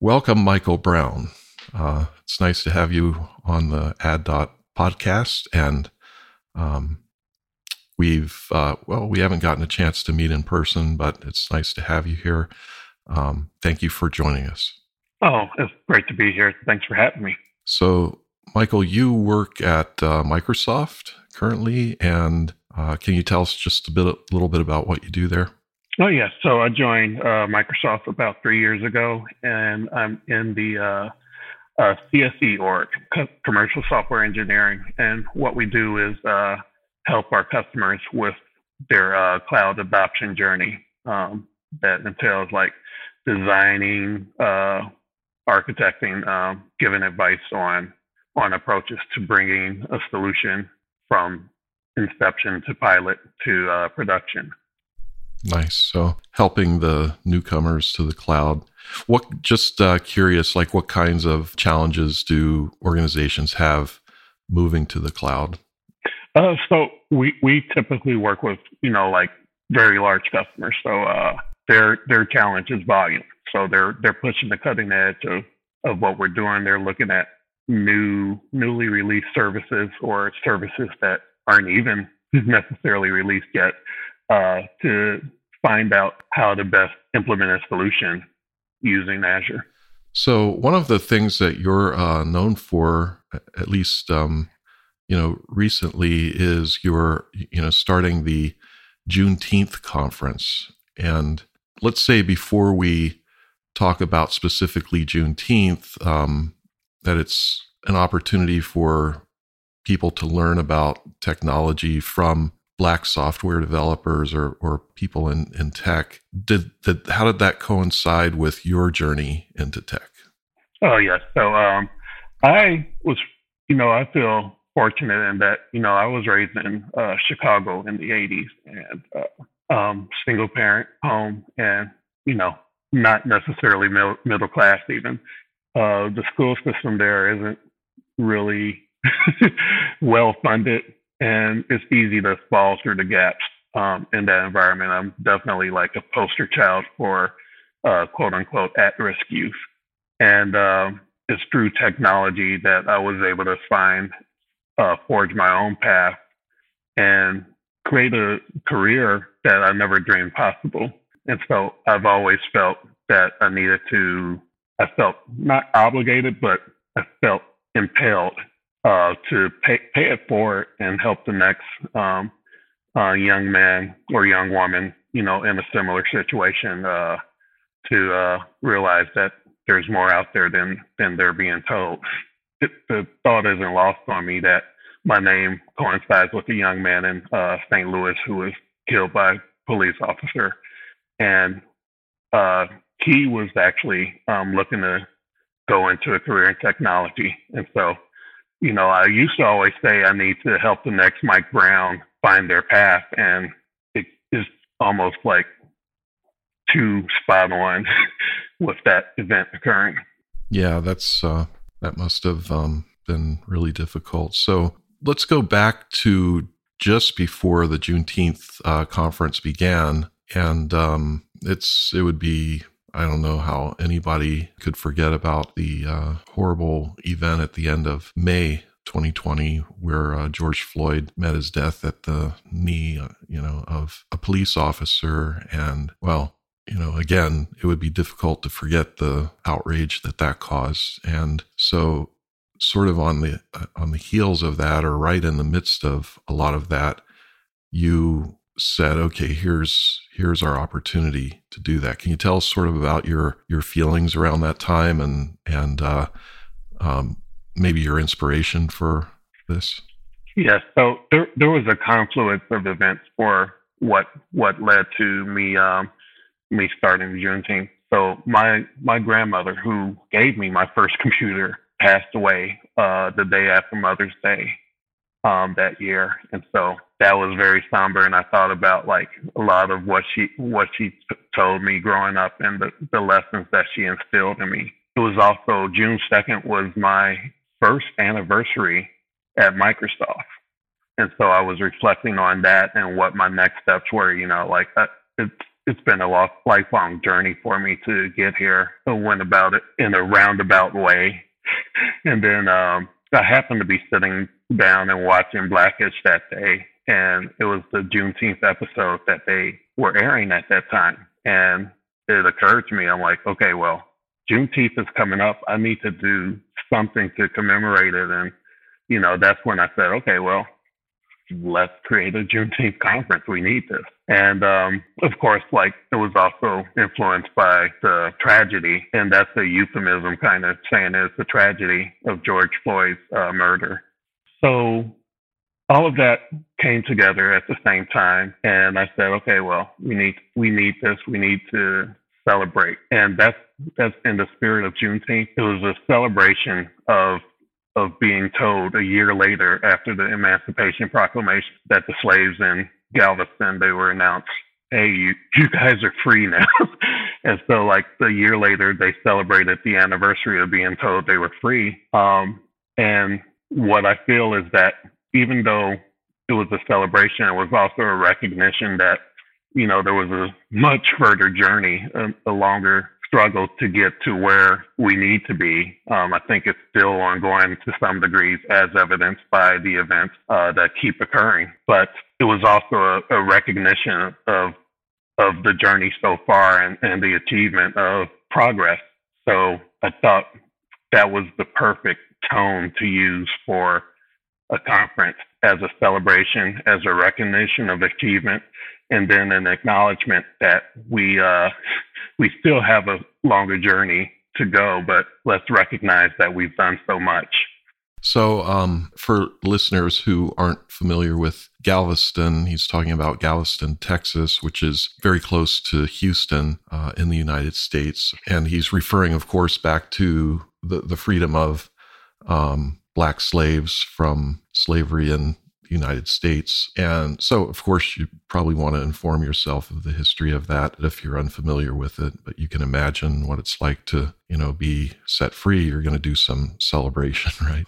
Welcome, Michael Brown. Uh, it's nice to have you on the Ad Dot podcast, and um, we've uh, well, we haven't gotten a chance to meet in person, but it's nice to have you here. Um, thank you for joining us. Oh, it's great to be here. Thanks for having me. So, Michael, you work at uh, Microsoft currently, and uh, can you tell us just a bit, a little bit about what you do there? Oh yes, so I joined uh, Microsoft about three years ago, and I'm in the uh, uh, CSE org, Commercial Software Engineering, and what we do is uh, help our customers with their uh, cloud adoption journey. Um, that entails like designing, uh, architecting, um, giving advice on on approaches to bringing a solution from inception to pilot to production. Nice. So helping the newcomers to the cloud. What just uh, curious, like what kinds of challenges do organizations have moving to the cloud? Uh, so we we typically work with you know like very large customers. So uh, their their challenge is volume. So they're they're pushing the cutting edge of of what we're doing. They're looking at new newly released services or services that aren't even necessarily released yet uh, to find out how to best implement a solution using Azure. So one of the things that you're uh, known for, at least um, you know recently, is your you know starting the Juneteenth conference. And let's say before we talk about specifically Juneteenth, um, that it's an opportunity for people to learn about technology from black software developers or, or people in, in tech. Did, did how did that coincide with your journey into tech? Oh yes. So um, I was, you know, I feel fortunate in that you know I was raised in uh, Chicago in the '80s and uh, um, single parent home, and you know not necessarily middle, middle class even. Uh, the school system there isn't really well funded and it's easy to fall through the gaps um, in that environment. I'm definitely like a poster child for uh, quote unquote at risk youth. And um, it's through technology that I was able to find, uh, forge my own path and create a career that I never dreamed possible. And so I've always felt that I needed to, I felt not obligated, but I felt impelled uh, to pay, pay it forward and help the next um, uh, young man or young woman, you know, in a similar situation, uh, to uh, realize that there's more out there than than they're being told. It, the thought isn't lost on me that my name coincides with a young man in uh, St. Louis who was killed by a police officer, and he was actually um, looking to go into a career in technology, and so you know, I used to always say I need to help the next Mike Brown find their path, and it is almost like too spot on with that event occurring. Yeah, that's uh, that must have um, been really difficult. So let's go back to just before the Juneteenth uh, conference began, and um, it's it would be I don't know how anybody could forget about the uh, horrible event at the end of May 2020 where uh, George Floyd met his death at the knee, uh, you know, of a police officer. And well, you know, again, it would be difficult to forget the outrage that that caused. And so, sort of on the uh, on the heels of that, or right in the midst of a lot of that, you said, okay, here's here's our opportunity to do that. Can you tell us sort of about your your feelings around that time and and uh, um, maybe your inspiration for this? Yes. So there there was a confluence of events for what what led to me um, me starting Juneteenth. So my my grandmother, who gave me my first computer, passed away uh, the day after Mother's Day um, that year, and so that was very somber. And I thought about like a lot of what she what she t- told me growing up and the, the lessons that she instilled in me. It was also June second was my first anniversary at Microsoft, and so I was reflecting on that and what my next steps were. You know, like uh, it's it's been a lifelong journey for me to get here. I went about it in a roundabout way. And then um, I happened to be sitting down and watching Blackish that day. And it was the Juneteenth episode that they were airing at that time. And it occurred to me, I'm like, okay, well, Juneteenth is coming up. I need to do something to commemorate it. And, you know, that's when I said, okay, well, let's create a Juneteenth conference. We need this. And um, of course, like it was also influenced by the tragedy, and that's a euphemism kind of saying it's the tragedy of George Floyd's uh, murder. So all of that came together at the same time, and I said, okay, well, we need we need this. We need to celebrate, and that's that's in the spirit of Juneteenth. It was a celebration of of being told a year later after the Emancipation Proclamation that the slaves in Galveston they were announced, "Hey, you you guys are free now." and so, like a year later, they celebrated the anniversary of being told they were free. Um, and what I feel is that even though it was a celebration, it was also a recognition that you know there was a much further journey, a, a longer struggle to get to where we need to be. Um, I think it's still ongoing to some degrees, as evidenced by the events uh, that keep occurring. But it was also a, a recognition of of the journey so far and, and the achievement of progress. So I thought that was the perfect tone to use for a conference as a celebration, as a recognition of achievement, and then an acknowledgement that we uh, we still have a longer journey to go, but let's recognize that we've done so much. So, um, for listeners who aren't familiar with Galveston, he's talking about Galveston, Texas, which is very close to Houston uh, in the United States. And he's referring, of course, back to the, the freedom of um, black slaves from slavery in United States. And so, of course, you probably want to inform yourself of the history of that if you're unfamiliar with it. But you can imagine what it's like to, you know, be set free. You're going to do some celebration, right?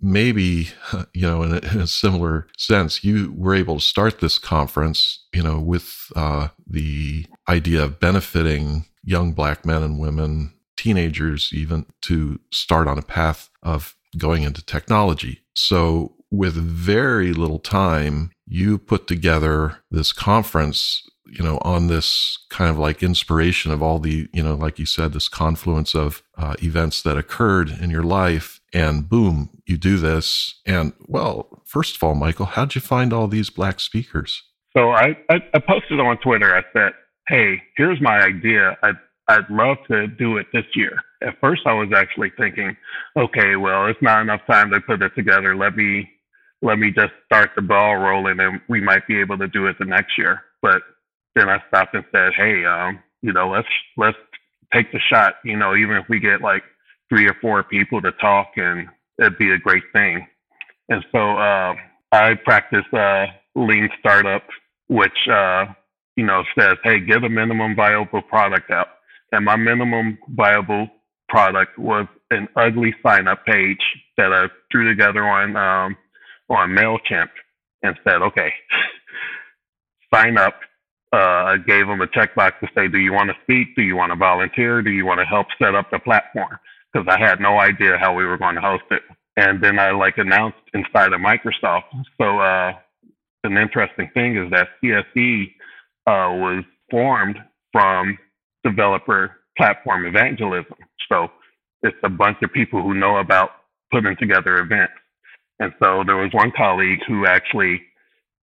Maybe, you know, in a, in a similar sense, you were able to start this conference, you know, with uh, the idea of benefiting young black men and women, teenagers even, to start on a path of going into technology. So, with very little time, you put together this conference, you know, on this kind of like inspiration of all the, you know, like you said, this confluence of uh, events that occurred in your life. And boom, you do this. And well, first of all, Michael, how'd you find all these black speakers? So I, I, I posted on Twitter. I said, hey, here's my idea. I, I'd love to do it this year. At first, I was actually thinking, okay, well, it's not enough time to put it together. Let me let me just start the ball rolling, and we might be able to do it the next year. But then I stopped and said, hey, um, you know, let's let's take the shot. You know, even if we get like three or four people to talk, and it'd be a great thing. And so uh, I practice uh, lean startup, which uh, you know says, hey, get a minimum viable product out and my minimum viable product was an ugly sign up page that I threw together on um, on Mailchimp and said, okay, sign up. Uh, I gave them a checkbox to say, do you want to speak? Do you want to volunteer? Do you want to help set up the platform? Because I had no idea how we were going to host it. And then I like announced inside of Microsoft. So uh, an interesting thing is that CSE uh, was formed from developer platform evangelism. So it's a bunch of people who know about putting together events. And so there was one colleague who actually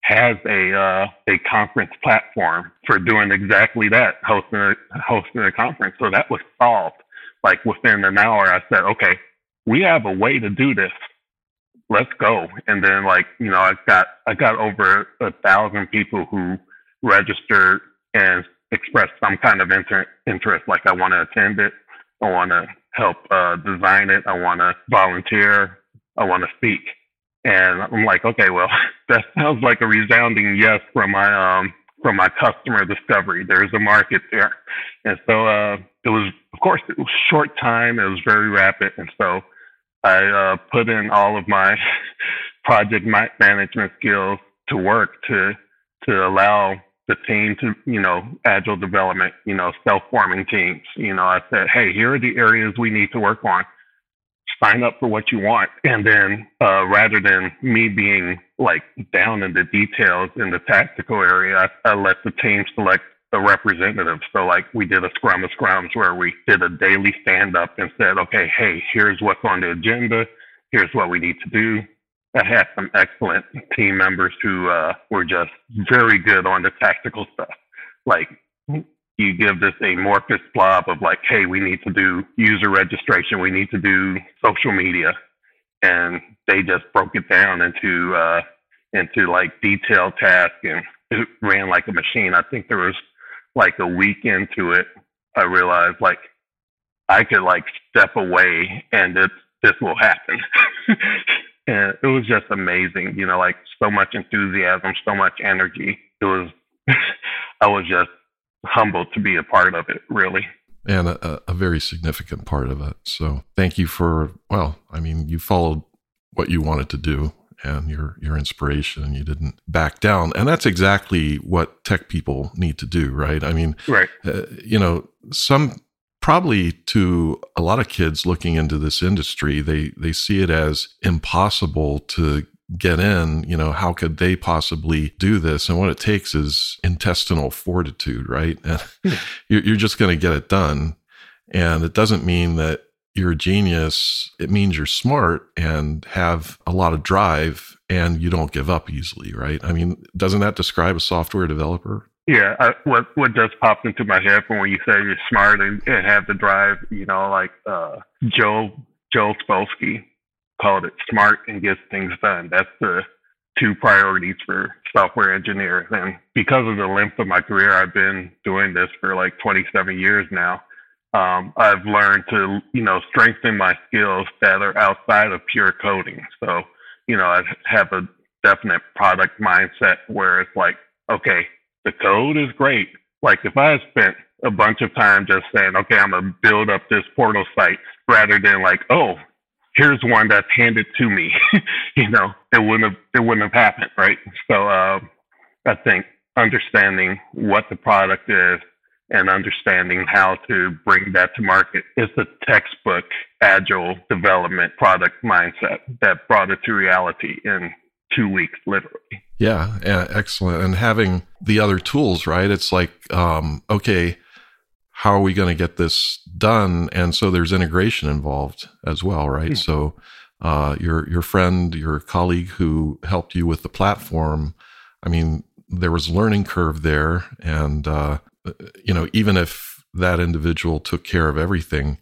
has a uh, a conference platform for doing exactly that, hosting a, hosting a conference. So that was solved. Like within an hour, I said, okay, we have a way to do this. Let's go. And then like you know, I got I got over a thousand people who registered and expressed some kind of inter- interest, like I want to attend it, I want to help uh, design it, I want to volunteer, I want to speak. And I'm like, okay, well, that sounds like a resounding yes from my um, from my customer discovery. There's a market there, and so uh, it was, of course, it was short time. It was very rapid, and so I uh, put in all of my project management skills to work to to allow the team to, you know, agile development, you know, self-forming teams. You know, I said, hey, here are the areas we need to work on. Sign up for what you want. And then uh, rather than me being like down in the details in the tactical area, I, I let the team select the representative. So like we did a scrum of scrums where we did a daily stand up and said, okay, hey, here's what's on the agenda. Here's what we need to do. I had some excellent team members who uh, were just very good on the tactical stuff. Like you give this amorphous blob of like, hey, we need to do user registration, we need to do social media, and they just broke it down into uh, into like detailed tasks and it ran like a machine. I think there was like a week into it, I realized like I could like step away and it this will happen. and it was just amazing, you know, like so much enthusiasm, so much energy. It was I was just humbled to be a part of it, really. And a, a very significant part of it. So thank you for well, I mean, you followed what you wanted to do and your your inspiration and you didn't back down and that's exactly what tech people need to do right i mean right uh, you know some probably to a lot of kids looking into this industry they they see it as impossible to get in you know how could they possibly do this and what it takes is intestinal fortitude right hmm. you're, just going to get it done and it doesn't mean that you're a genius, it means you're smart and have a lot of drive and you don't give up easily, right? I mean, doesn't that describe a software developer? Yeah, I, what what just popped into my head when you say you're smart and, and have the drive, you know, like uh, Joe Joel Spolsky called it smart and gets things done. That's the two priorities for software engineers. And because of the length of my career, I've been doing this for like 27 years now um, I've learned to, you know, strengthen my skills that are outside of pure coding. So, you know, I have a definite product mindset where it's like, okay, the code is great. Like if I spent a bunch of time just saying, okay, I'm gonna build up this portal site rather than like, oh, here's one that's handed to me, you know, it wouldn't have it wouldn't have happened, right? So uh, I think understanding what the product is and understanding how to bring that to market is the textbook agile development product mindset that brought it to reality in two weeks, literally. Yeah, excellent. And having the other tools, right? It's like, um, okay, how are we going to get this done? And so there's integration involved as well, right? Mm-hmm. So uh, your your friend, your colleague who helped you with the platform, I mean, there was a learning curve there, and uh, you know, even if that individual took care of everything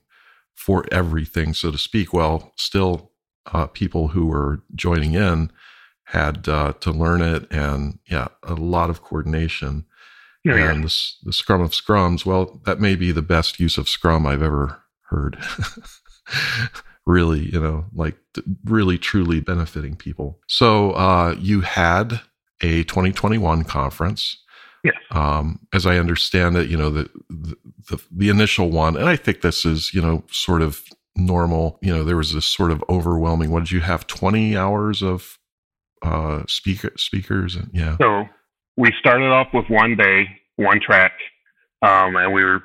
for everything, so to speak, well, still uh, people who were joining in had uh, to learn it, and yeah, a lot of coordination. Yeah, and yeah. The, the Scrum of Scrums, well, that may be the best use of Scrum I've ever heard. really, you know, like really truly benefiting people. So uh, you had a 2021 conference. Yes. Um, as I understand it, you know, the, the, the initial one, and I think this is, you know, sort of normal. You know, there was this sort of overwhelming. What did you have? Twenty hours of uh, speaker speakers, and yeah. So we started off with one day, one track, um, and we were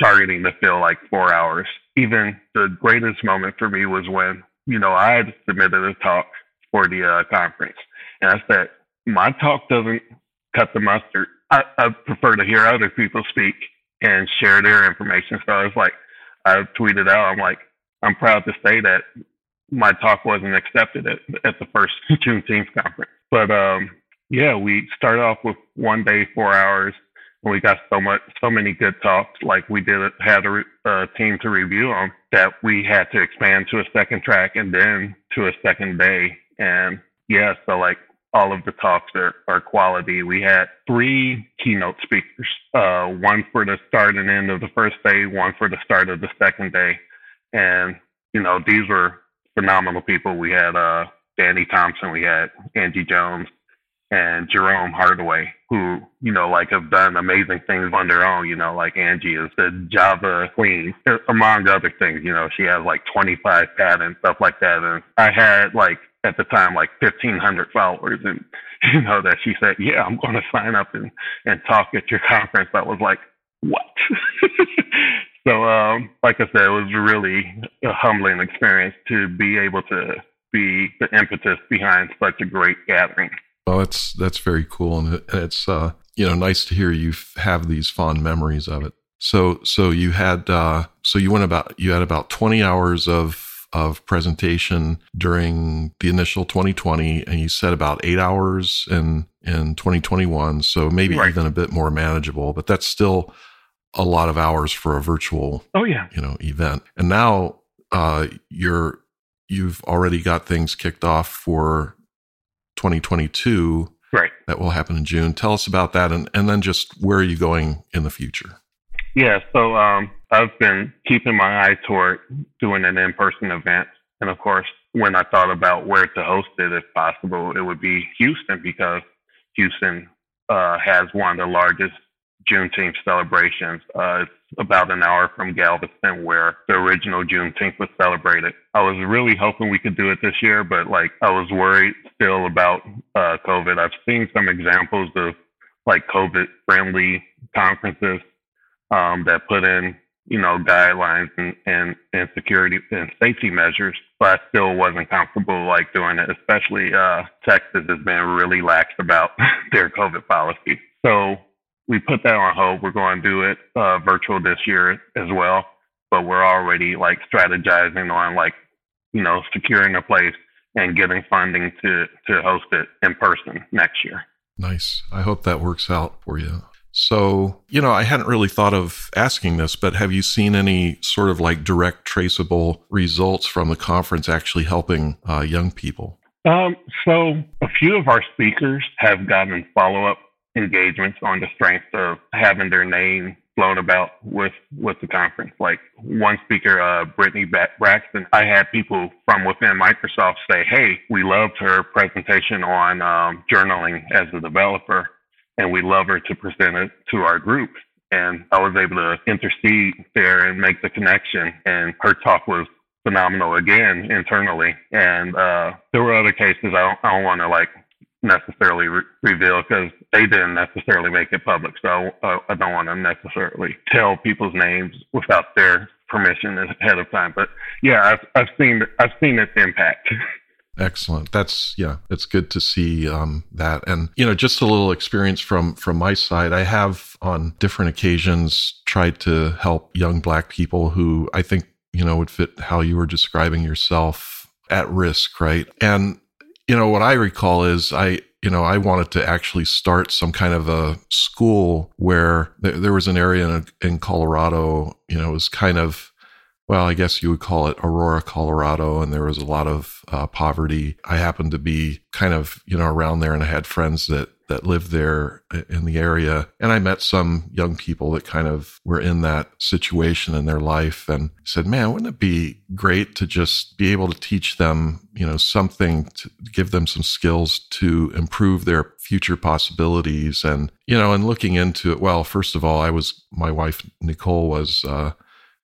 targeting to fill like four hours. Even the greatest moment for me was when you know I had submitted a talk for the uh, conference, and I said my talk doesn't cut the mustard. I, I prefer to hear other people speak and share their information. So I was like, I tweeted out, I'm like, I'm proud to say that my talk wasn't accepted at, at the first Juneteenth conference. But um, yeah, we started off with one day, four hours, and we got so much, so many good talks. Like we did, had a, team to review them that we had to expand to a second track and then to a second day. And yeah, so like all of the talks are, are quality. We had three keynote speakers, uh, one for the start and end of the first day, one for the start of the second day. And, you know, these were phenomenal people. We had uh, Danny Thompson, we had Angie Jones, and Jerome Hardaway, who, you know, like have done amazing things on their own. You know, like Angie is the Java queen, among other things. You know, she has like 25 patents, stuff like that. And I had like at the time like 1,500 followers, and you know that she said, "Yeah, I'm going to sign up and and talk at your conference." I was like, "What?" so, um, like I said, it was really a humbling experience to be able to be the impetus behind such a great gathering. Well, that's that's very cool, and it's uh, you know nice to hear you have these fond memories of it. So so you had uh, so you went about you had about twenty hours of of presentation during the initial 2020, and you said about eight hours in in 2021. So maybe right. even a bit more manageable, but that's still a lot of hours for a virtual. Oh yeah, you know, event. And now uh, you're you've already got things kicked off for 2022 right. that will happen in june. Tell us about that and, and then just where are you going in the future? Yeah so um, i've been keeping my eye toward doing an in-person event. And of course when i thought about where to host it if possible it would be houston because houston uh, has one of the largest juneteenth celebrations. Uh, it's about an hour from Galveston where the original Juneteenth was celebrated. I was really hoping we could do it this year, but like I was worried still about uh, COVID. I've seen some examples of like COVID friendly conferences um, that put in, you know, guidelines and, and, and security and safety measures, but I still wasn't comfortable like doing it, especially uh, Texas has been really lax about their COVID policy. So we put that on hold. We're going to do it uh, virtual this year as well, but we're already like strategizing on like you know securing a place and getting funding to to host it in person next year. Nice. I hope that works out for you. So, you know, I hadn't really thought of asking this, but have you seen any sort of like direct traceable results from the conference actually helping uh, young people? Um, so, a few of our speakers have gotten follow up engagements on the strength of having their name blown about with with the conference. Like one speaker, uh, Brittany Braxton, I had people from within Microsoft say, "Hey, we loved her presentation on um, journaling as a developer, and we love her to present it to our group." And I was able to intercede there and make the connection. And her talk was phenomenal again internally. And uh, there were other cases I don't, I don't want to like necessarily re- reveal because they didn't necessarily make it public. So uh, I don't want to necessarily tell people's names without their permission ahead of time. But yeah, I've, I've seen I've seen its impact. Excellent. That's yeah, it's good to see um, that, and you know, just a little experience from from my side. I have on different occasions tried to help young Black people who I think you know would fit how you were describing yourself at risk, right? And you know, what I recall is I, you know, I wanted to actually start some kind of a school where th- there was an area in, in Colorado, you know, it was kind of, well, I guess you would call it Aurora, Colorado, and there was a lot of uh, poverty. I happened to be kind of, you know, around there and I had friends that that lived there in the area. And I met some young people that kind of were in that situation in their life and said, man, wouldn't it be great to just be able to teach them, you know, something to give them some skills to improve their future possibilities. And, you know, and looking into it, well, first of all, I was, my wife, Nicole was, uh,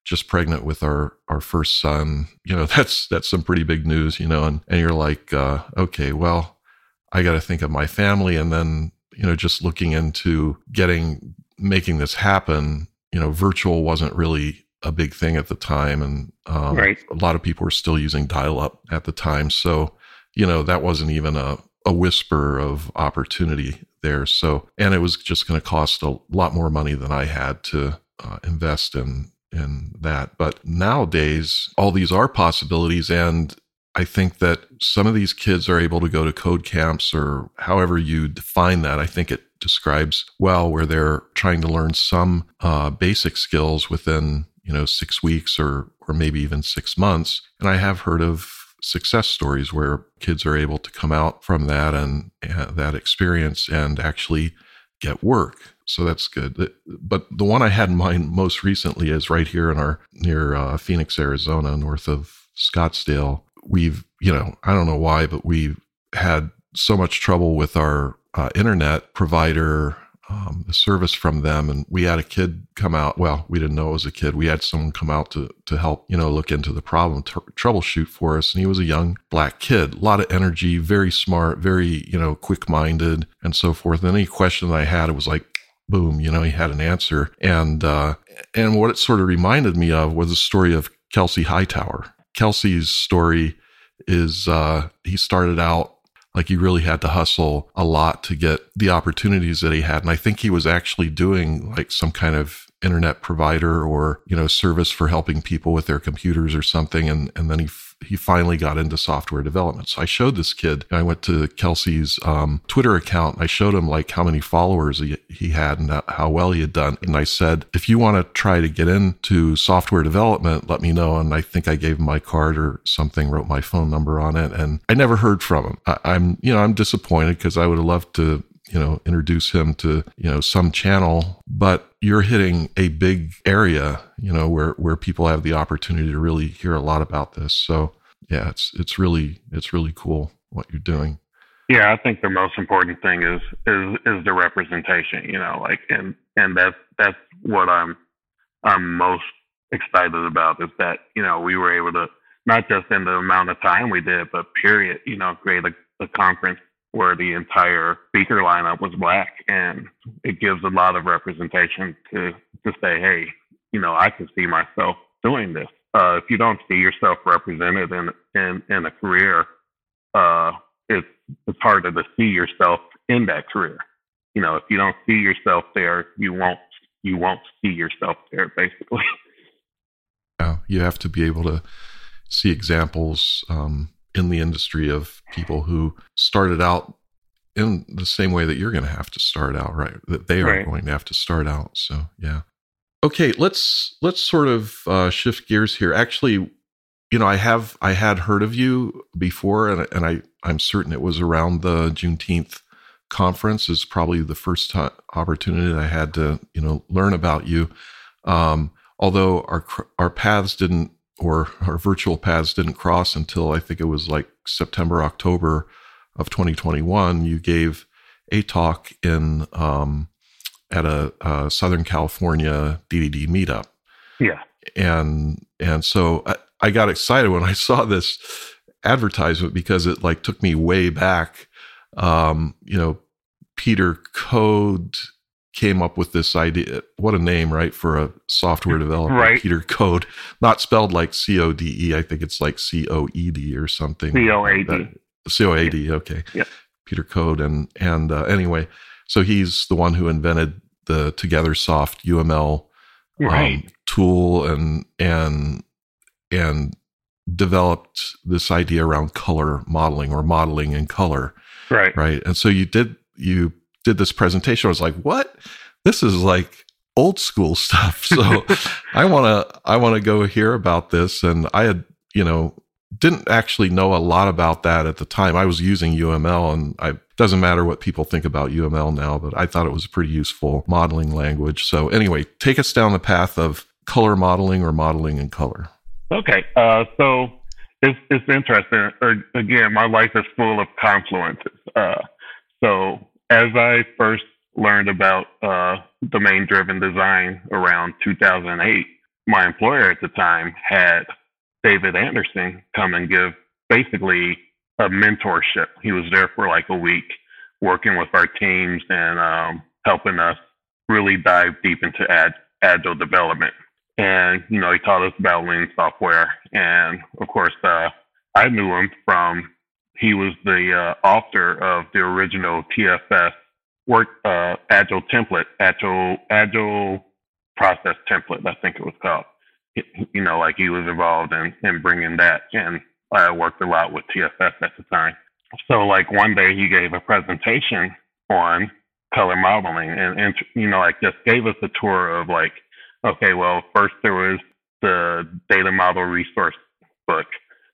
just pregnant with our our first son you know that's that's some pretty big news you know and and you're like uh, okay well I got to think of my family. And then, you know, just looking into getting, making this happen, you know, virtual wasn't really a big thing at the time. And um, right. a lot of people were still using dial up at the time. So, you know, that wasn't even a, a whisper of opportunity there. So, and it was just going to cost a lot more money than I had to uh, invest in in that. But nowadays, all these are possibilities, and I think that some of these kids are able to go to code camps or however you define that. I think it describes well where they're trying to learn some uh, basic skills within you know six weeks or or maybe even six months. And I have heard of success stories where kids are able to come out from that and uh, that experience and actually get work. So that's good. But the one I had in mind most recently is right here in our near uh, Phoenix, Arizona, north of Scottsdale we've, you know, I don't know why, but we've had so much trouble with our uh, internet provider um, the service from them, and we had a kid come out. Well, we didn't know it was a kid. We had someone come out to to help, you know, look into the problem, t- troubleshoot for us. And he was a young black kid, a lot of energy, very smart, very you know, quick minded, and so forth. And any question that I had, it was like, boom, you know, he had an answer. And uh, and what it sort of reminded me of was the story of Kelsey Hightower. Kelsey's story is uh, he started out like he really had to hustle a lot to get the opportunities that he had. And I think he was actually doing like some kind of internet provider or, you know, service for helping people with their computers or something. And, and then he he finally got into software development. So I showed this kid. I went to Kelsey's um, Twitter account. I showed him like how many followers he, he had and how well he had done. And I said, if you want to try to get into software development, let me know. And I think I gave him my card or something, wrote my phone number on it, and I never heard from him. I, I'm, you know, I'm disappointed because I would have loved to you know introduce him to you know some channel but you're hitting a big area you know where where people have the opportunity to really hear a lot about this. So yeah it's it's really it's really cool what you're doing. Yeah i think the most important thing is is is the representation you know like and and that's that's what i'm i'm most excited about is that you know we were able to not just in the amount of time we did but period you know create a, a conference where the entire speaker lineup was black, and it gives a lot of representation to to say, hey, you know, I can see myself doing this. Uh, if you don't see yourself represented in in, in a career, uh, it's it's harder to see yourself in that career. You know, if you don't see yourself there, you won't you won't see yourself there. Basically. Yeah, you have to be able to see examples um, in the industry of people who started out in the same way that you're going to have to start out, right? That they are right. going to have to start out. So, yeah. Okay, let's let's sort of uh, shift gears here. Actually, you know, I have I had heard of you before, and and I I'm certain it was around the Juneteenth conference. Is probably the first time, opportunity I had to you know learn about you. Um, although our our paths didn't or our virtual paths didn't cross until I think it was like September, October of 2021. You gave a talk in um, at a, a, Southern California DDD meetup. Yeah, and and so I, I got excited when I saw this advertisement because it like took me way back. Um, you know, Peter Coad came up with this idea. What a name, right, for a software developer, right. Peter Coad, not spelled like C O D E. I think it's like C O E D or something. C O A D. C O A D. Okay. Yeah. Peter Coad, and and uh, anyway, so he's the one who invented the TogetherSoft UML um, tool and and and developed this idea around color modeling or modeling in color. Right. Right. And so you did you did this presentation, I was like, what? This is like old school stuff. So I want to, I want to go hear about this. And I had, you know, didn't actually know a lot about that at the time. I was using UML and I doesn't matter what people think about UML now, but I thought it was a pretty useful modeling language. So anyway, take us down the path of color modeling or modeling in color. Okay. Uh, so it's, it's interesting. Again, my life is full of confluences. Uh, so as I first learned about uh, domain driven design around 2008, my employer at the time had David Anderson come and give basically a mentorship. He was there for like a week working with our teams and um, helping us really dive deep into ad, agile development. And, you know, he taught us about lean software. And of course, uh, I knew him from he was the uh, author of the original TFS work uh, agile template, agile agile process template. I think it was called. You know, like he was involved in in bringing that, and I worked a lot with TFS at the time. So, like one day he gave a presentation on color modeling, and and you know, like just gave us a tour of like, okay, well, first there was the data model resource book,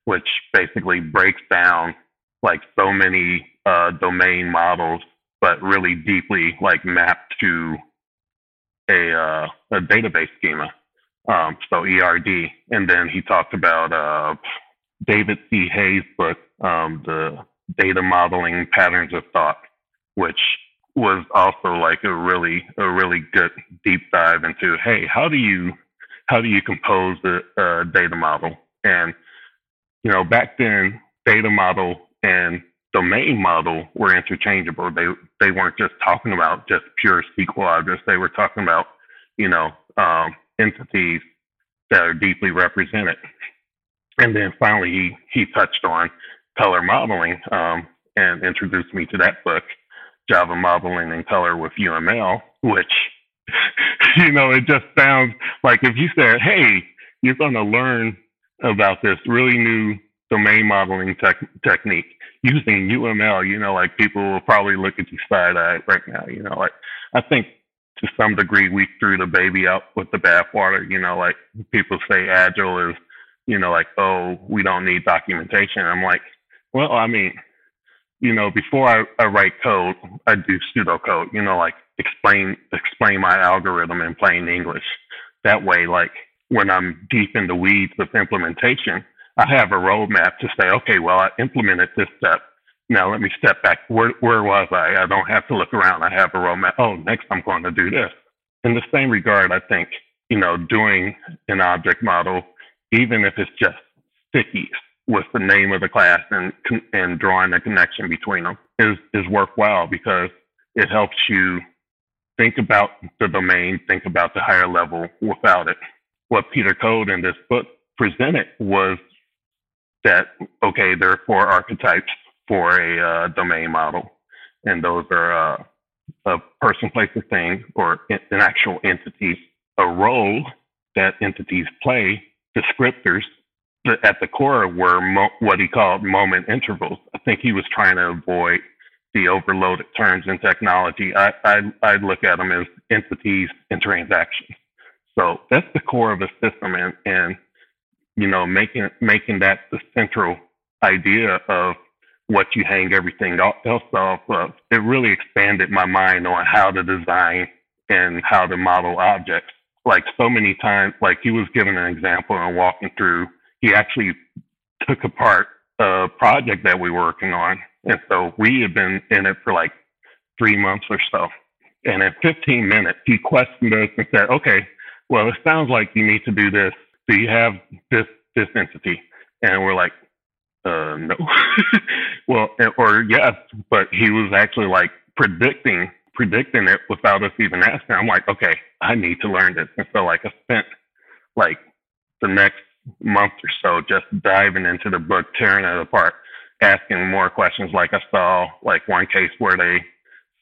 which basically breaks down like so many uh, domain models, but really deeply like mapped to a uh, a database schema. Um, so ERD, and then he talked about uh, David C. Hay's book, um, the Data Modeling Patterns of Thought, which was also like a really a really good deep dive into hey how do you how do you compose a, a data model and you know back then data model and domain model were interchangeable. They they weren't just talking about just pure SQL objects. They were talking about you know um, entities that are deeply represented. And then finally he he touched on color modeling um, and introduced me to that book Java modeling in color with UML, which, you know, it just sounds like if you said, hey, you're going to learn about this really new domain modeling tech- technique using UML, you know, like people will probably look at you side eye right now. You know, like I think to some degree we threw the baby out with the bathwater. You know, like people say agile is, you know, like oh we don't need documentation. I'm like, well, I mean, you know, before I, I write code, I do pseudocode, you know, like explain explain my algorithm in plain English. That way, like when I'm deep in the weeds with implementation, I have a roadmap to say, okay, well, I implemented this step. Now let me step back. Where where was I? I don't have to look around. I have a roadmap. Oh, next I'm going to do this. In the same regard, I think, you know, doing an object model, even if it's just stickies, with the name of the class and and drawing a connection between them is is worthwhile because it helps you think about the domain, think about the higher level without it. What Peter Coad in this book presented was that okay, there are four archetypes for a uh, domain model, and those are uh, a person, place, a thing, or an actual entity, a role that entities play, descriptors, at the core were mo- what he called moment intervals. I think he was trying to avoid the overloaded terms in technology. I, I, I look at them as entities and transactions. So that's the core of a system, and, and you know, making making that the central idea of what you hang everything else off of. It really expanded my mind on how to design and how to model objects. Like so many times, like he was giving an example and walking through he actually took apart a project that we were working on. And so we had been in it for like three months or so. And in 15 minutes, he questioned us and said, okay, well, it sounds like you need to do this. Do you have this, this entity? And we're like, uh, no. well, or yes, but he was actually like predicting, predicting it without us even asking. I'm like, okay, I need to learn this. And so like I spent like the next month or so just diving into the book, tearing it apart, asking more questions. Like I saw like one case where they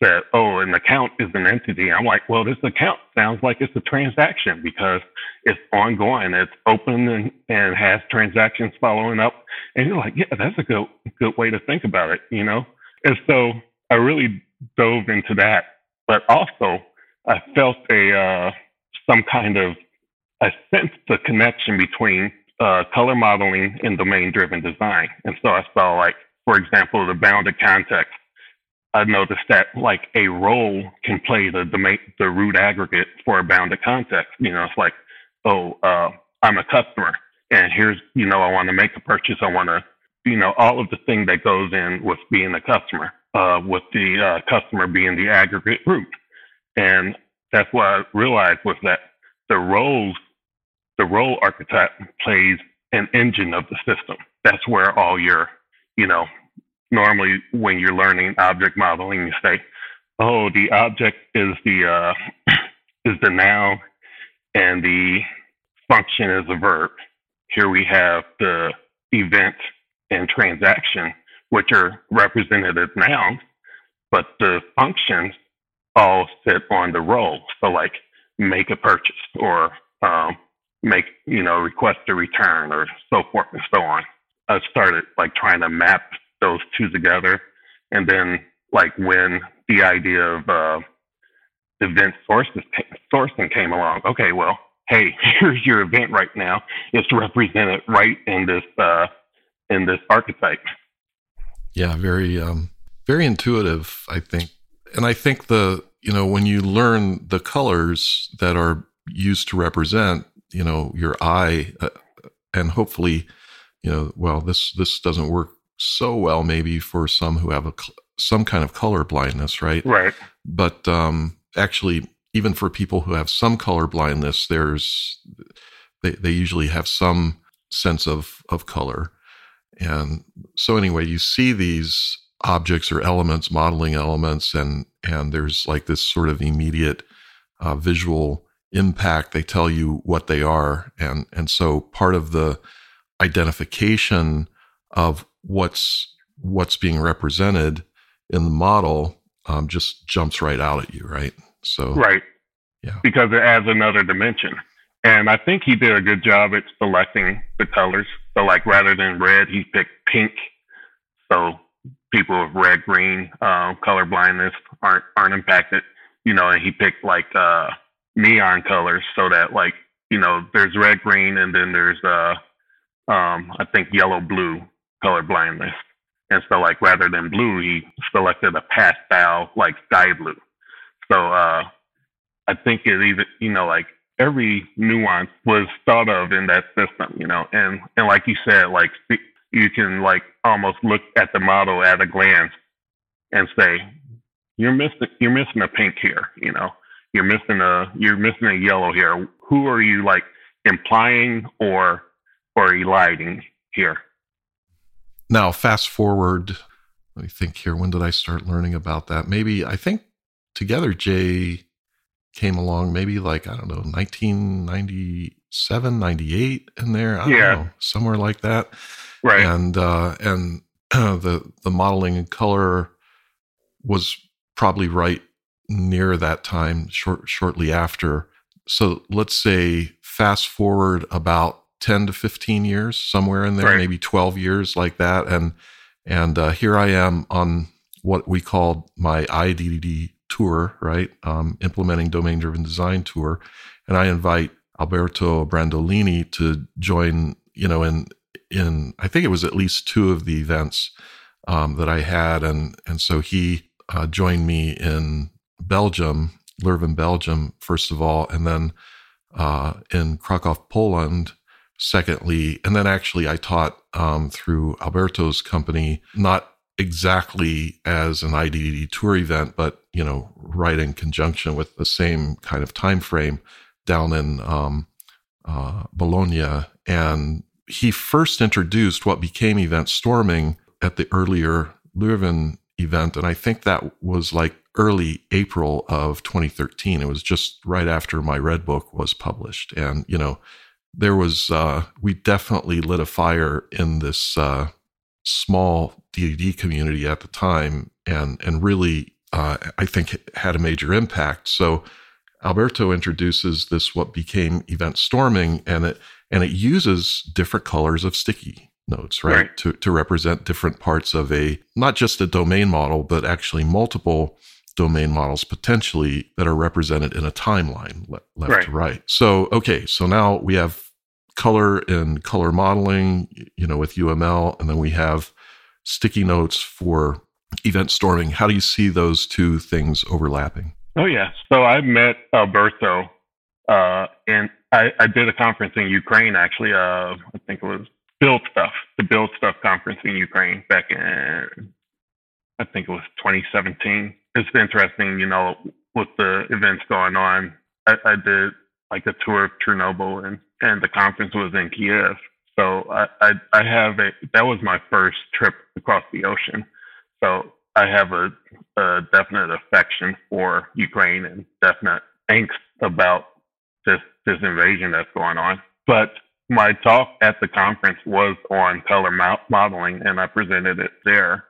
said, "Oh, an account is an entity." I'm like, "Well, this account sounds like it's a transaction because it's ongoing, it's open and, and has transactions following up." And you're like, "Yeah, that's a good good way to think about it," you know. And so I really dove into that, but also I felt a uh, some kind of I sensed the connection between uh, color modeling and domain driven design. And so I saw, like, for example, the bounded context. I noticed that like a role can play the domain, the root aggregate for a bounded context. You know, it's like, oh, uh, I'm a customer, and here's, you know, I want to make a purchase. I want to, you know, all of the thing that goes in with being a customer, uh, with the uh, customer being the aggregate root. And that's what I realized was that the roles the role archetype plays an engine of the system. That's where all your, you know, normally when you're learning object modeling, you say, oh, the object is the uh, is the noun and the function is a verb. Here we have the event and transaction, which are represented as nouns, but the functions all sit on the role. So, like make a purchase or um, make, you know, request a return or so forth and so on. I started like trying to map those two together. And then like when the idea of uh, event sources sourcing came along, okay, well, hey, here's your event right now. It's represented right in this uh, in this archetype. Yeah, very um, very intuitive, I think. And I think the you know when you learn the colors that are used to represent you know your eye uh, and hopefully you know well this this doesn't work so well maybe for some who have a, some kind of color blindness, right? Right. But um, actually, even for people who have some color blindness, there's they, they usually have some sense of of color. And so anyway, you see these objects or elements, modeling elements, and and there's like this sort of immediate uh, visual impact. They tell you what they are, and and so part of the identification of what's what's being represented in the model um, just jumps right out at you, right? So right, yeah, because it adds another dimension. And I think he did a good job at selecting the colors. So, like, rather than red, he picked pink. So people with red green uh, color blindness aren't aren't impacted. You know, and he picked like uh, neon colors so that like you know there's red green and then there's uh, um, I think yellow blue color blindness. And so like rather than blue, he selected a pastel like sky blue. So uh, I think it even you know like every nuance was thought of in that system, you know, and and like you said, like you can like almost look at the model at a glance and say, you're missing you're missing a pink here, you know, you're missing a you're missing a yellow here. Who are you like implying or or eliding here? Now, fast forward. Let me think here. When did I start learning about that? Maybe I think TogetherJ came along. Maybe like I don't know, 1997, 98 in there. I yeah. Know, somewhere like that right? And uh, and the the modeling and color was probably right near that time, short shortly after. So let's say fast forward about ten to fifteen years, somewhere in there, right. maybe twelve years, like that, and and uh, here I am on what we called my IDDD tour, right? Um, implementing domain driven design tour, and I invite Alberto Brandolini to join, you know, in in I think it was at least two of the events um, that I had, and and so he uh, joined me in Belgium, Leuven, Belgium, first of all, and then uh, in Krakow, Poland, secondly, and then actually I taught um, through Alberto's company, not exactly as an IDD tour event, but you know, right in conjunction with the same kind of time frame down in um, uh, Bologna, and he first introduced what became event storming at the earlier Leuven event. And I think that was like early April of 2013. It was just right after my Red Book was published. And, you know, there was, uh, we definitely lit a fire in this uh, small DDD community at the time and, and really, uh, I think had a major impact. So Alberto introduces this, what became event storming, and it, and it uses different colors of sticky notes, right? right? To, to represent different parts of a, not just a domain model, but actually multiple domain models potentially that are represented in a timeline le- left right. to right. So, okay, so now we have color and color modeling, you know, with UML, and then we have sticky notes for event storming. How do you see those two things overlapping? Oh, yeah. So I met Alberto uh, in I, I did a conference in Ukraine actually. Uh, I think it was Build Stuff, the Build Stuff conference in Ukraine back in I think it was 2017. It's interesting, you know, with the events going on. I, I did like a tour of Chernobyl, and and the conference was in Kiev. So I, I I have a that was my first trip across the ocean. So I have a, a definite affection for Ukraine and definite angst about this this invasion that's going on. But my talk at the conference was on color modeling, and I presented it there.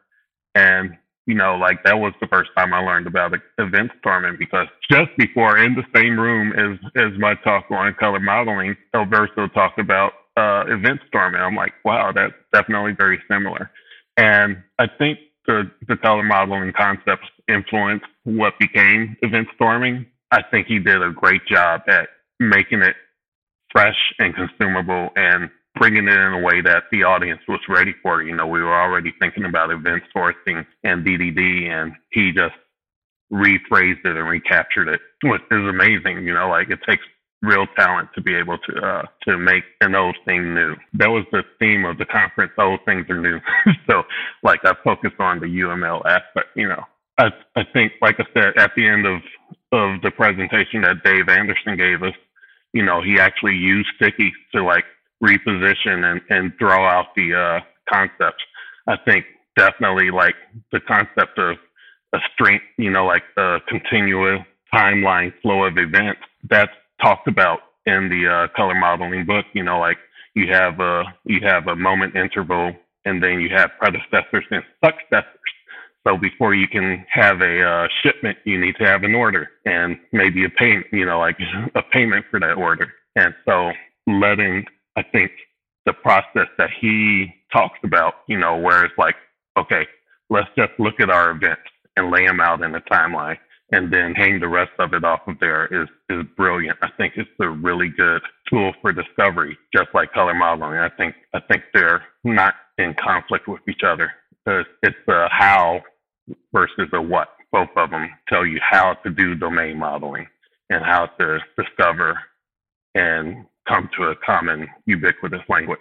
And you know, like that was the first time I learned about event storming because just before in the same room as as my talk on color modeling, Alberto talked about uh, event storming. I'm like, wow, that's definitely very similar. And I think the the color modeling concepts influenced what became event storming. I think he did a great job at making it fresh and consumable and bringing it in a way that the audience was ready for. You know, we were already thinking about event sourcing and DDD, and he just rephrased it and recaptured it, which is amazing. You know, like it takes real talent to be able to uh, to make an old thing new. That was the theme of the conference. Old things are new. so, like I focus on the UML aspect. You know, I I think, like I said, at the end of of the presentation that Dave Anderson gave us, you know, he actually used sticky to like reposition and and draw out the uh, concepts. I think definitely like the concept of a strength, you know, like a continuous timeline flow of events. That's talked about in the uh, color modeling book. You know, like you have a you have a moment interval, and then you have predecessors and successors. So before you can have a uh, shipment, you need to have an order and maybe a payment. You know, like a payment for that order. And so letting, I think, the process that he talks about, you know, where it's like, okay, let's just look at our events and lay them out in a timeline and then hang the rest of it off of there is is brilliant. I think it's a really good tool for discovery, just like color modeling. I think I think they're not in conflict with each other. It's a how versus a what. Both of them tell you how to do domain modeling and how to discover and come to a common ubiquitous language.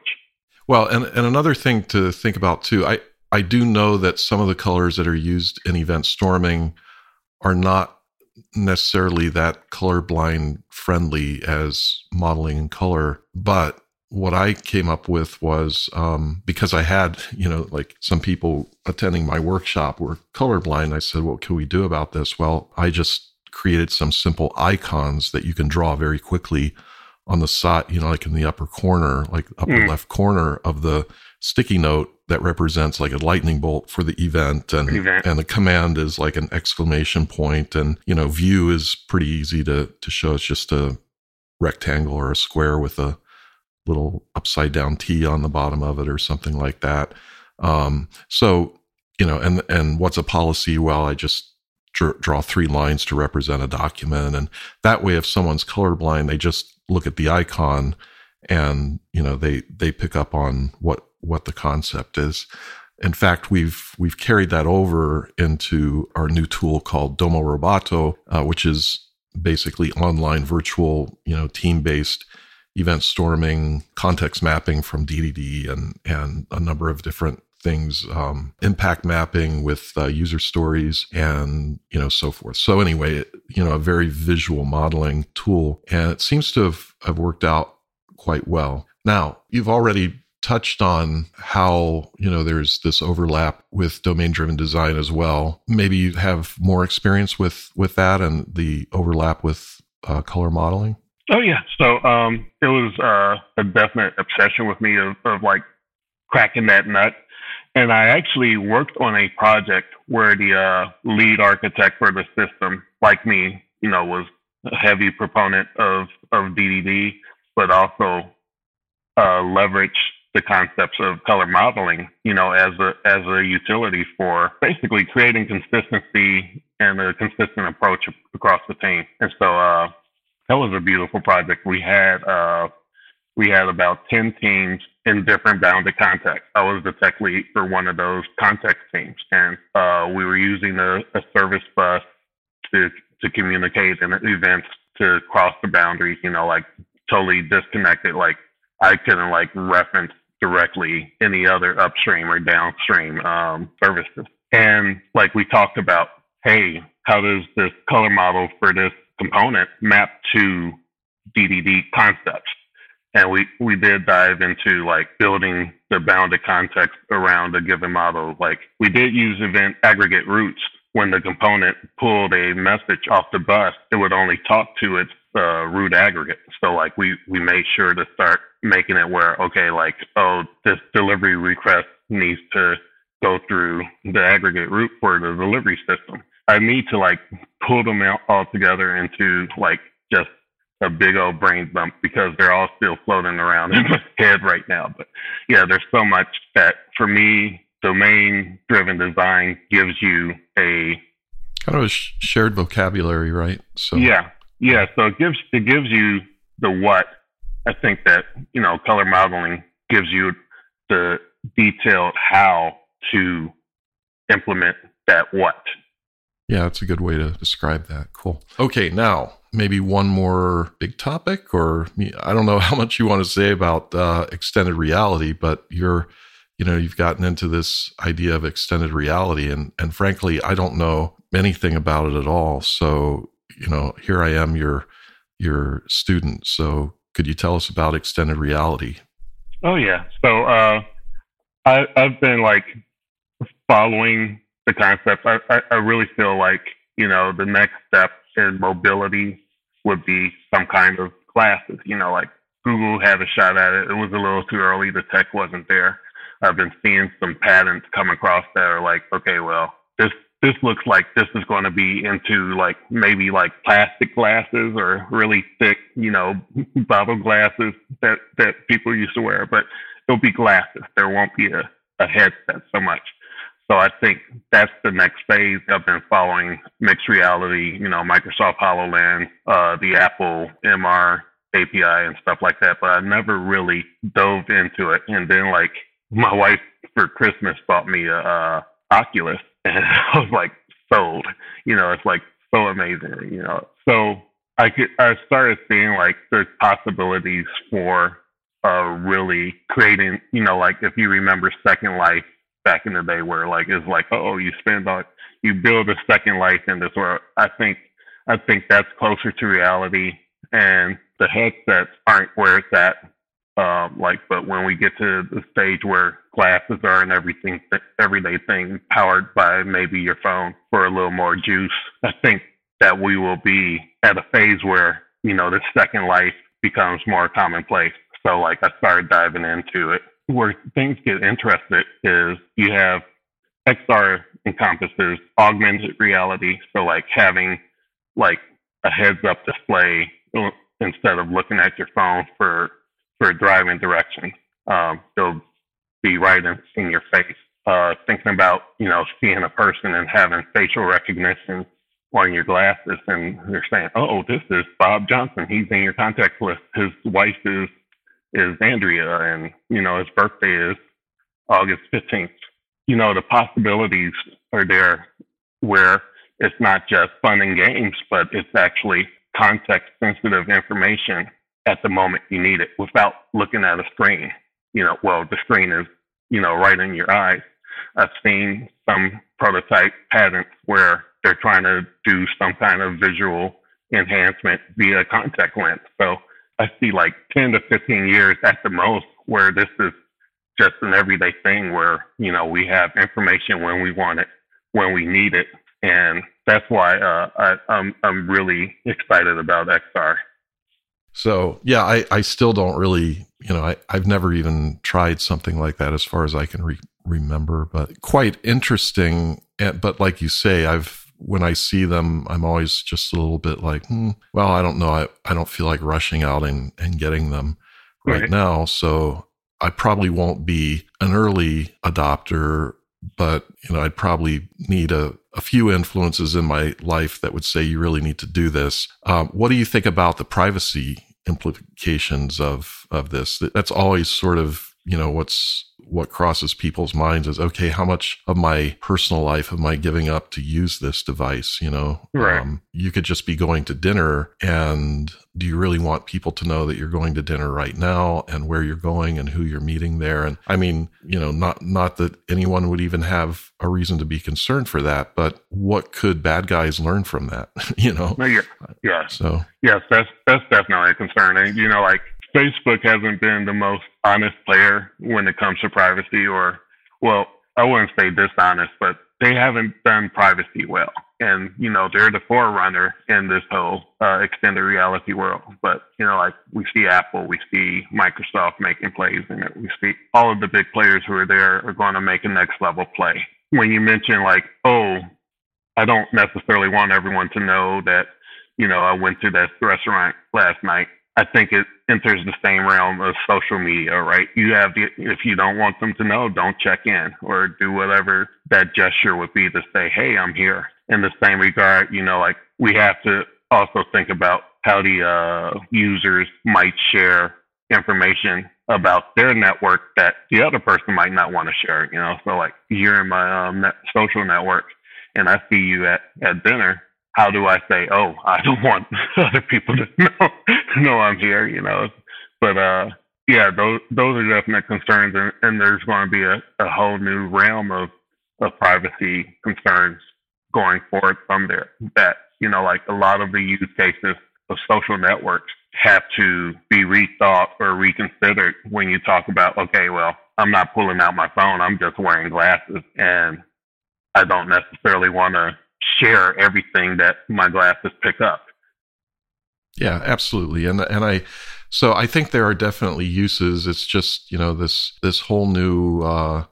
Well, and, and another thing to think about too, I, I do know that some of the colors that are used in event storming are not necessarily that colorblind friendly as modeling in color. But what I came up with was um, because I had, you know, like some people attending my workshop were colorblind. I said, what can we do about this? Well, I just created some simple icons that you can draw very quickly on the side, you know, like in the upper corner, like upper mm. left corner of the sticky note that represents like a lightning bolt for the event and event. and the command is like an exclamation point and you know view is pretty easy to to show it's just a rectangle or a square with a little upside down T on the bottom of it or something like that um, so you know and and what's a policy well i just draw three lines to represent a document and that way if someone's colorblind they just look at the icon and you know they they pick up on what what the concept is. In fact, we've we've carried that over into our new tool called Domo Roboto, uh, which is basically online virtual, you know, team-based event storming, context mapping from DDD, and and a number of different things, um, impact mapping with uh, user stories, and you know so forth. So anyway, you know, a very visual modeling tool, and it seems to have, have worked out quite well. Now, you've already touched on how you know there's this overlap with domain driven design as well maybe you have more experience with with that and the overlap with uh, color modeling oh yeah so um it was uh, a definite obsession with me of, of like cracking that nut and i actually worked on a project where the uh, lead architect for the system like me you know was a heavy proponent of of ddd but also uh, leverage the concepts of color modeling, you know, as a as a utility for basically creating consistency and a consistent approach across the team. And so uh, that was a beautiful project. We had uh, we had about ten teams in different bounded contexts. I was the tech lead for one of those context teams, and uh, we were using a, a service bus to to communicate in events to cross the boundaries. You know, like totally disconnected. Like I couldn't like reference directly any other upstream or downstream um, services. And like we talked about, hey, how does this color model for this component map to DDD concepts? And we, we did dive into like building the bounded context around a given model. Like we did use event aggregate roots when the component pulled a message off the bus, it would only talk to its uh, root aggregate. So like we we made sure to start making it where okay, like oh this delivery request needs to go through the aggregate root for the delivery system. I need to like pull them out all together into like just a big old brain bump because they're all still floating around in my head right now. But yeah, there's so much that for me, domain driven design gives you a kind of a shared vocabulary, right? So yeah, yeah, so it gives it gives you the what. I think that you know color modeling gives you the detailed how to implement that what. Yeah, that's a good way to describe that. Cool. Okay, now maybe one more big topic, or I don't know how much you want to say about uh, extended reality, but you're, you know, you've gotten into this idea of extended reality, and and frankly, I don't know anything about it at all. So, you know, here I am, your your student. So, could you tell us about extended reality? Oh yeah. So uh, I, I've been like following the concept. I, I, I really feel like you know the next step in mobility would be some kind of glasses. You know, like Google had a shot at it. It was a little too early. The tech wasn't there. I've been seeing some patents come across that are like, okay, well, this this looks like this is going to be into like maybe like plastic glasses or really thick, you know, bottle glasses that that people used to wear, but it'll be glasses. There won't be a, a headset so much. So I think that's the next phase. I've been following mixed reality, you know, Microsoft HoloLens, uh, the Apple MR API and stuff like that, but I never really dove into it. And then like my wife for Christmas bought me a, Oculus and I was like sold. You know, it's like so amazing. You know, so I could I started seeing like there's possibilities for uh really creating. You know, like if you remember Second Life back in the day, where like it's like oh you spend like you build a second life in this world. I think I think that's closer to reality, and the headsets aren't where it's at. Um, like, but when we get to the stage where glasses are and everything, everyday thing powered by maybe your phone for a little more juice. I think that we will be at a phase where, you know, the second life becomes more commonplace. So like I started diving into it. Where things get interested is you have XR encompasses augmented reality. So like having like a heads up display instead of looking at your phone for for driving directions. Um, so be right in, in your face. Uh, thinking about, you know, seeing a person and having facial recognition on your glasses and they're saying, oh, this is Bob Johnson. He's in your contact list. His wife is, is Andrea and, you know, his birthday is August 15th. You know, the possibilities are there where it's not just fun and games, but it's actually context sensitive information at the moment you need it without looking at a screen you know, well, the screen is, you know, right in your eyes. I've seen some prototype patents where they're trying to do some kind of visual enhancement via contact lens. So I see like 10 to 15 years at the most where this is just an everyday thing where, you know, we have information when we want it, when we need it. And that's why uh, I, I'm, I'm really excited about XR. So yeah, I, I still don't really, you know, I, I've never even tried something like that as far as I can re- remember, but quite interesting. But like you say, I've, when I see them, I'm always just a little bit like, hmm, well, I don't know. I, I don't feel like rushing out and, and getting them right, right now. So I probably won't be an early adopter, but you know, I'd probably need a, a few influences in my life that would say you really need to do this. Um, what do you think about the privacy implications of of this? That's always sort of you know what's what crosses people's minds is okay how much of my personal life am i giving up to use this device you know? Right. Um, you could just be going to dinner and do you really want people to know that you're going to dinner right now and where you're going and who you're meeting there? And i mean you know not not that anyone would even have a reason to be concerned for that but what could bad guys learn from that you know? Yeah, yeah. so. Yes that's that's definitely a concern. And you know like Facebook hasn't been the most honest player when it comes to privacy, or, well, I wouldn't say dishonest, but they haven't done privacy well. And, you know, they're the forerunner in this whole uh, extended reality world. But, you know, like we see Apple, we see Microsoft making plays it. We see all of the big players who are there are going to make a next level play. When you mention, like, oh, I don't necessarily want everyone to know that, you know, I went to that restaurant last night. I think it enters the same realm of social media, right? You have the, if you don't want them to know, don't check in or do whatever that gesture would be to say, hey, I'm here. In the same regard, you know, like we have to also think about how the uh, users might share information about their network that the other person might not want to share, you know? So like you're in my um, net social network and I see you at, at dinner how do I say, oh, I don't want other people to know know I'm here, you know? But uh, yeah, those those are definite concerns, and, and there's going to be a, a whole new realm of of privacy concerns going forward from there. That you know, like a lot of the use cases of social networks have to be rethought or reconsidered when you talk about, okay, well, I'm not pulling out my phone, I'm just wearing glasses, and I don't necessarily want to share everything that my glasses pick up. Yeah, absolutely. And and I so I think there are definitely uses. It's just, you know, this this whole new uh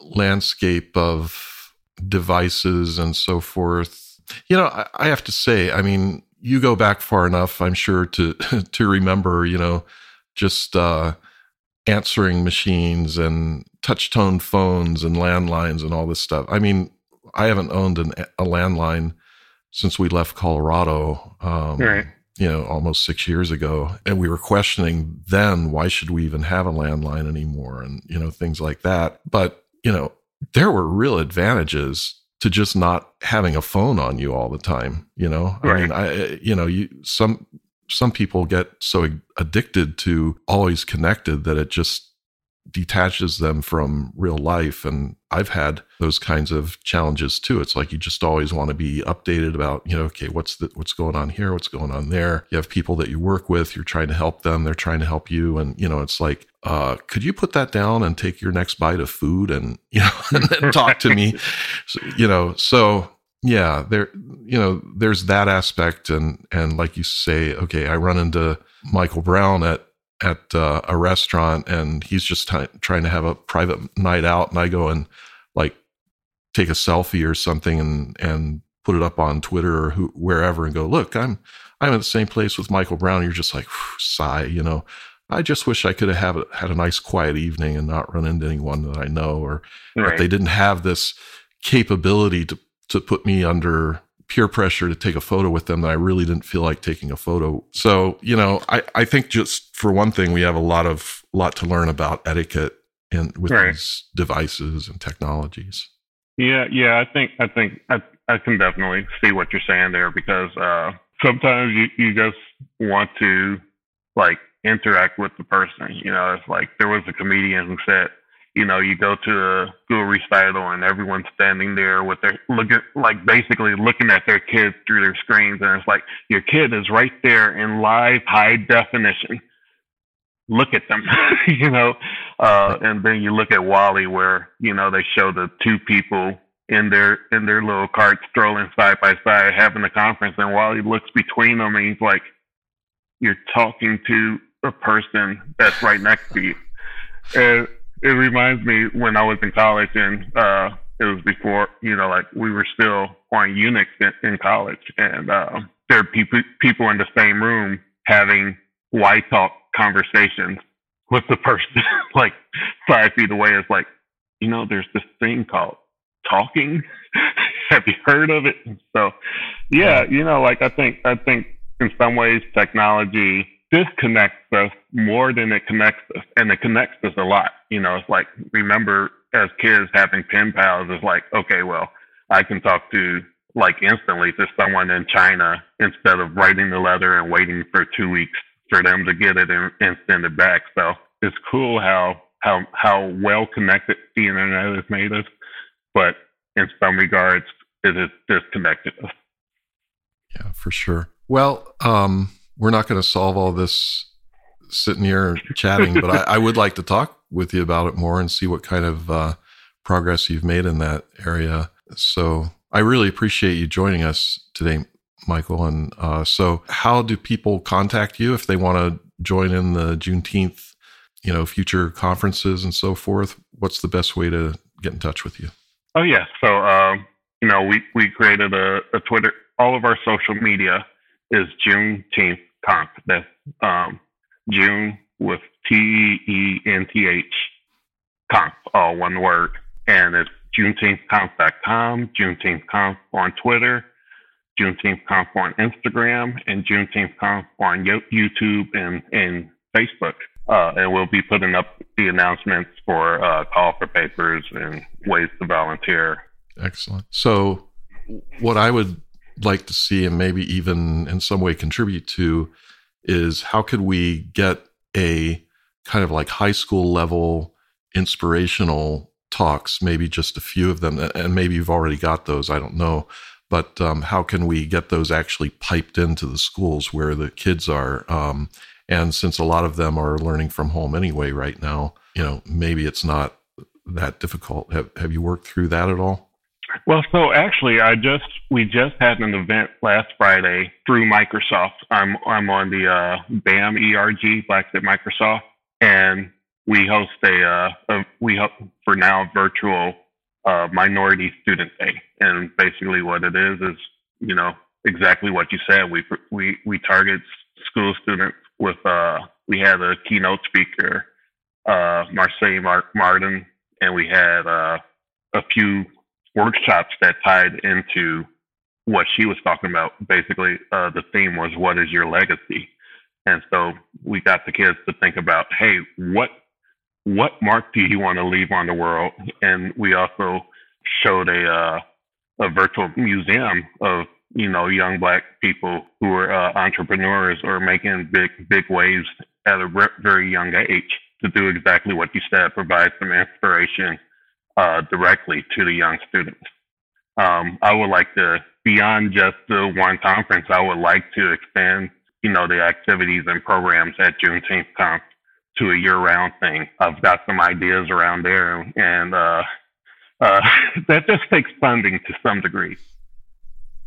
landscape of devices and so forth. You know, I, I have to say, I mean, you go back far enough, I'm sure, to to remember, you know, just uh answering machines and touch tone phones and landlines and all this stuff. I mean, I haven't owned an, a landline since we left Colorado. Um, right. You know, almost six years ago, and we were questioning then why should we even have a landline anymore, and you know things like that. But you know, there were real advantages to just not having a phone on you all the time. You know, right. I mean, I you know, you some some people get so addicted to always connected that it just detaches them from real life. And I've had those kinds of challenges too. It's like you just always want to be updated about, you know, okay, what's the, what's going on here? What's going on there? You have people that you work with, you're trying to help them, they're trying to help you. And, you know, it's like, uh, could you put that down and take your next bite of food and, you know, and then talk to me? So, you know, so yeah, there, you know, there's that aspect. And, and like you say, okay, I run into Michael Brown at, at uh, a restaurant and he's just t- trying to have a private night out and I go and like take a selfie or something and and put it up on Twitter or who, wherever and go look I'm I'm in the same place with Michael Brown you're just like sigh you know I just wish I could have had a, had a nice quiet evening and not run into anyone that I know or right. that they didn't have this capability to to put me under peer pressure to take a photo with them that I really didn't feel like taking a photo. So, you know, I, I think just for one thing, we have a lot of lot to learn about etiquette and with right. these devices and technologies. Yeah, yeah, I think I think I I can definitely see what you're saying there because uh, sometimes you you just want to like interact with the person. You know, it's like there was a comedian who said you know, you go to a school recital and everyone's standing there with their looking like basically looking at their kids through their screens and it's like your kid is right there in live high definition. Look at them, you know. Uh, and then you look at WALL-E where, you know, they show the two people in their in their little cart strolling side by side having a conference and WALL-E looks between them and he's like, You're talking to a person that's right next to you. And it reminds me when I was in college and uh, it was before, you know, like we were still on Unix in, in college and uh, there are people, people in the same room having ytalk conversations with the person like five feet away. It's like, you know, there's this thing called talking. Have you heard of it? So, yeah, you know, like I think, I think in some ways technology disconnects us more than it connects us, and it connects us a lot. You know, it's like remember as kids having pen pals is like, okay, well, I can talk to like instantly to someone in China instead of writing the letter and waiting for two weeks for them to get it and, and send it back. So it's cool how how how well connected the internet has made us, but in some regards, it has disconnected us. Yeah, for sure. Well, um, we're not going to solve all this sitting here chatting, but I, I, would like to talk with you about it more and see what kind of uh, progress you've made in that area. So I really appreciate you joining us today, Michael. And uh, so, how do people contact you if they want to join in the Juneteenth, you know, future conferences and so forth? What's the best way to get in touch with you? Oh yeah, so um, you know, we we created a, a Twitter. All of our social media is Juneteenth Conf. That's um, June with T E N T H Conf, all one word. And it's JuneteenthConf.com, JuneteenthConf on Twitter, JuneteenthConf on Instagram, and JuneteenthConf on YouTube and, and Facebook. Uh, and we'll be putting up the announcements for uh, call for papers and ways to volunteer. Excellent. So, what I would like to see, and maybe even in some way contribute to, is how could we get a kind of like high school level inspirational talks, maybe just a few of them, and maybe you've already got those. I don't know. But um, how can we get those actually piped into the schools where the kids are? Um, and since a lot of them are learning from home anyway right now, you know, maybe it's not that difficult. Have Have you worked through that at all? Well, so actually, I just we just had an event last Friday through Microsoft. I'm I'm on the uh, BAM ERG Blacks at Microsoft, and we host a, uh, a we hope for now virtual uh, minority student day, and basically what it is is you know exactly what you said. We we we target school students with uh we had a keynote speaker, uh Marseille Mark Martin, and we had uh, a few workshops that tied into what she was talking about. Basically, uh, the theme was "What is your legacy?" And so we got the kids to think about, hey, what what mark do you want to leave on the world? And we also showed a uh, a virtual museum of you know young black people who are uh, entrepreneurs or making big big waves at a very young age to do exactly what you said, provide some inspiration uh, directly to the young students. Um, I would like to, beyond just the one conference, I would like to expand, you know, the activities and programs at Juneteenth Conf to a year-round thing. I've got some ideas around there, and uh, uh, that just takes funding to some degree.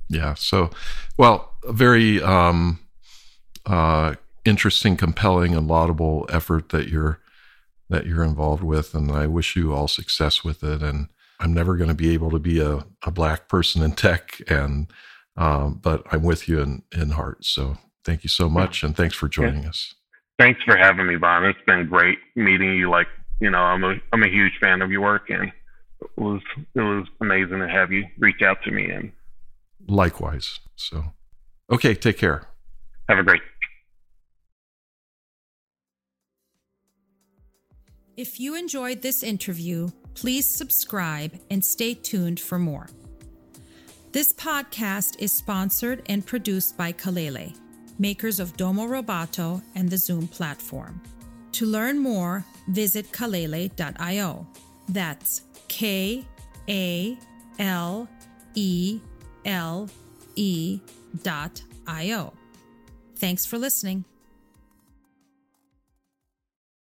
Yeah. So, well, a very um, uh, interesting, compelling, and laudable effort that you're that you're involved with, and I wish you all success with it. And I'm never going to be able to be a, a black person in tech, and um, but I'm with you in in heart. So thank you so much, and thanks for joining yeah. us. Thanks for having me, Vaughn. It's been great meeting you. Like you know, I'm a I'm a huge fan of your work, and it was it was amazing to have you reach out to me. And likewise. So, okay, take care. Have a great. If you enjoyed this interview, please subscribe and stay tuned for more. This podcast is sponsored and produced by Kalele, makers of Domo Roboto and the XOOM platform. To learn more, visit kalele.io. That's K A L E L E dot I O. Thanks for listening.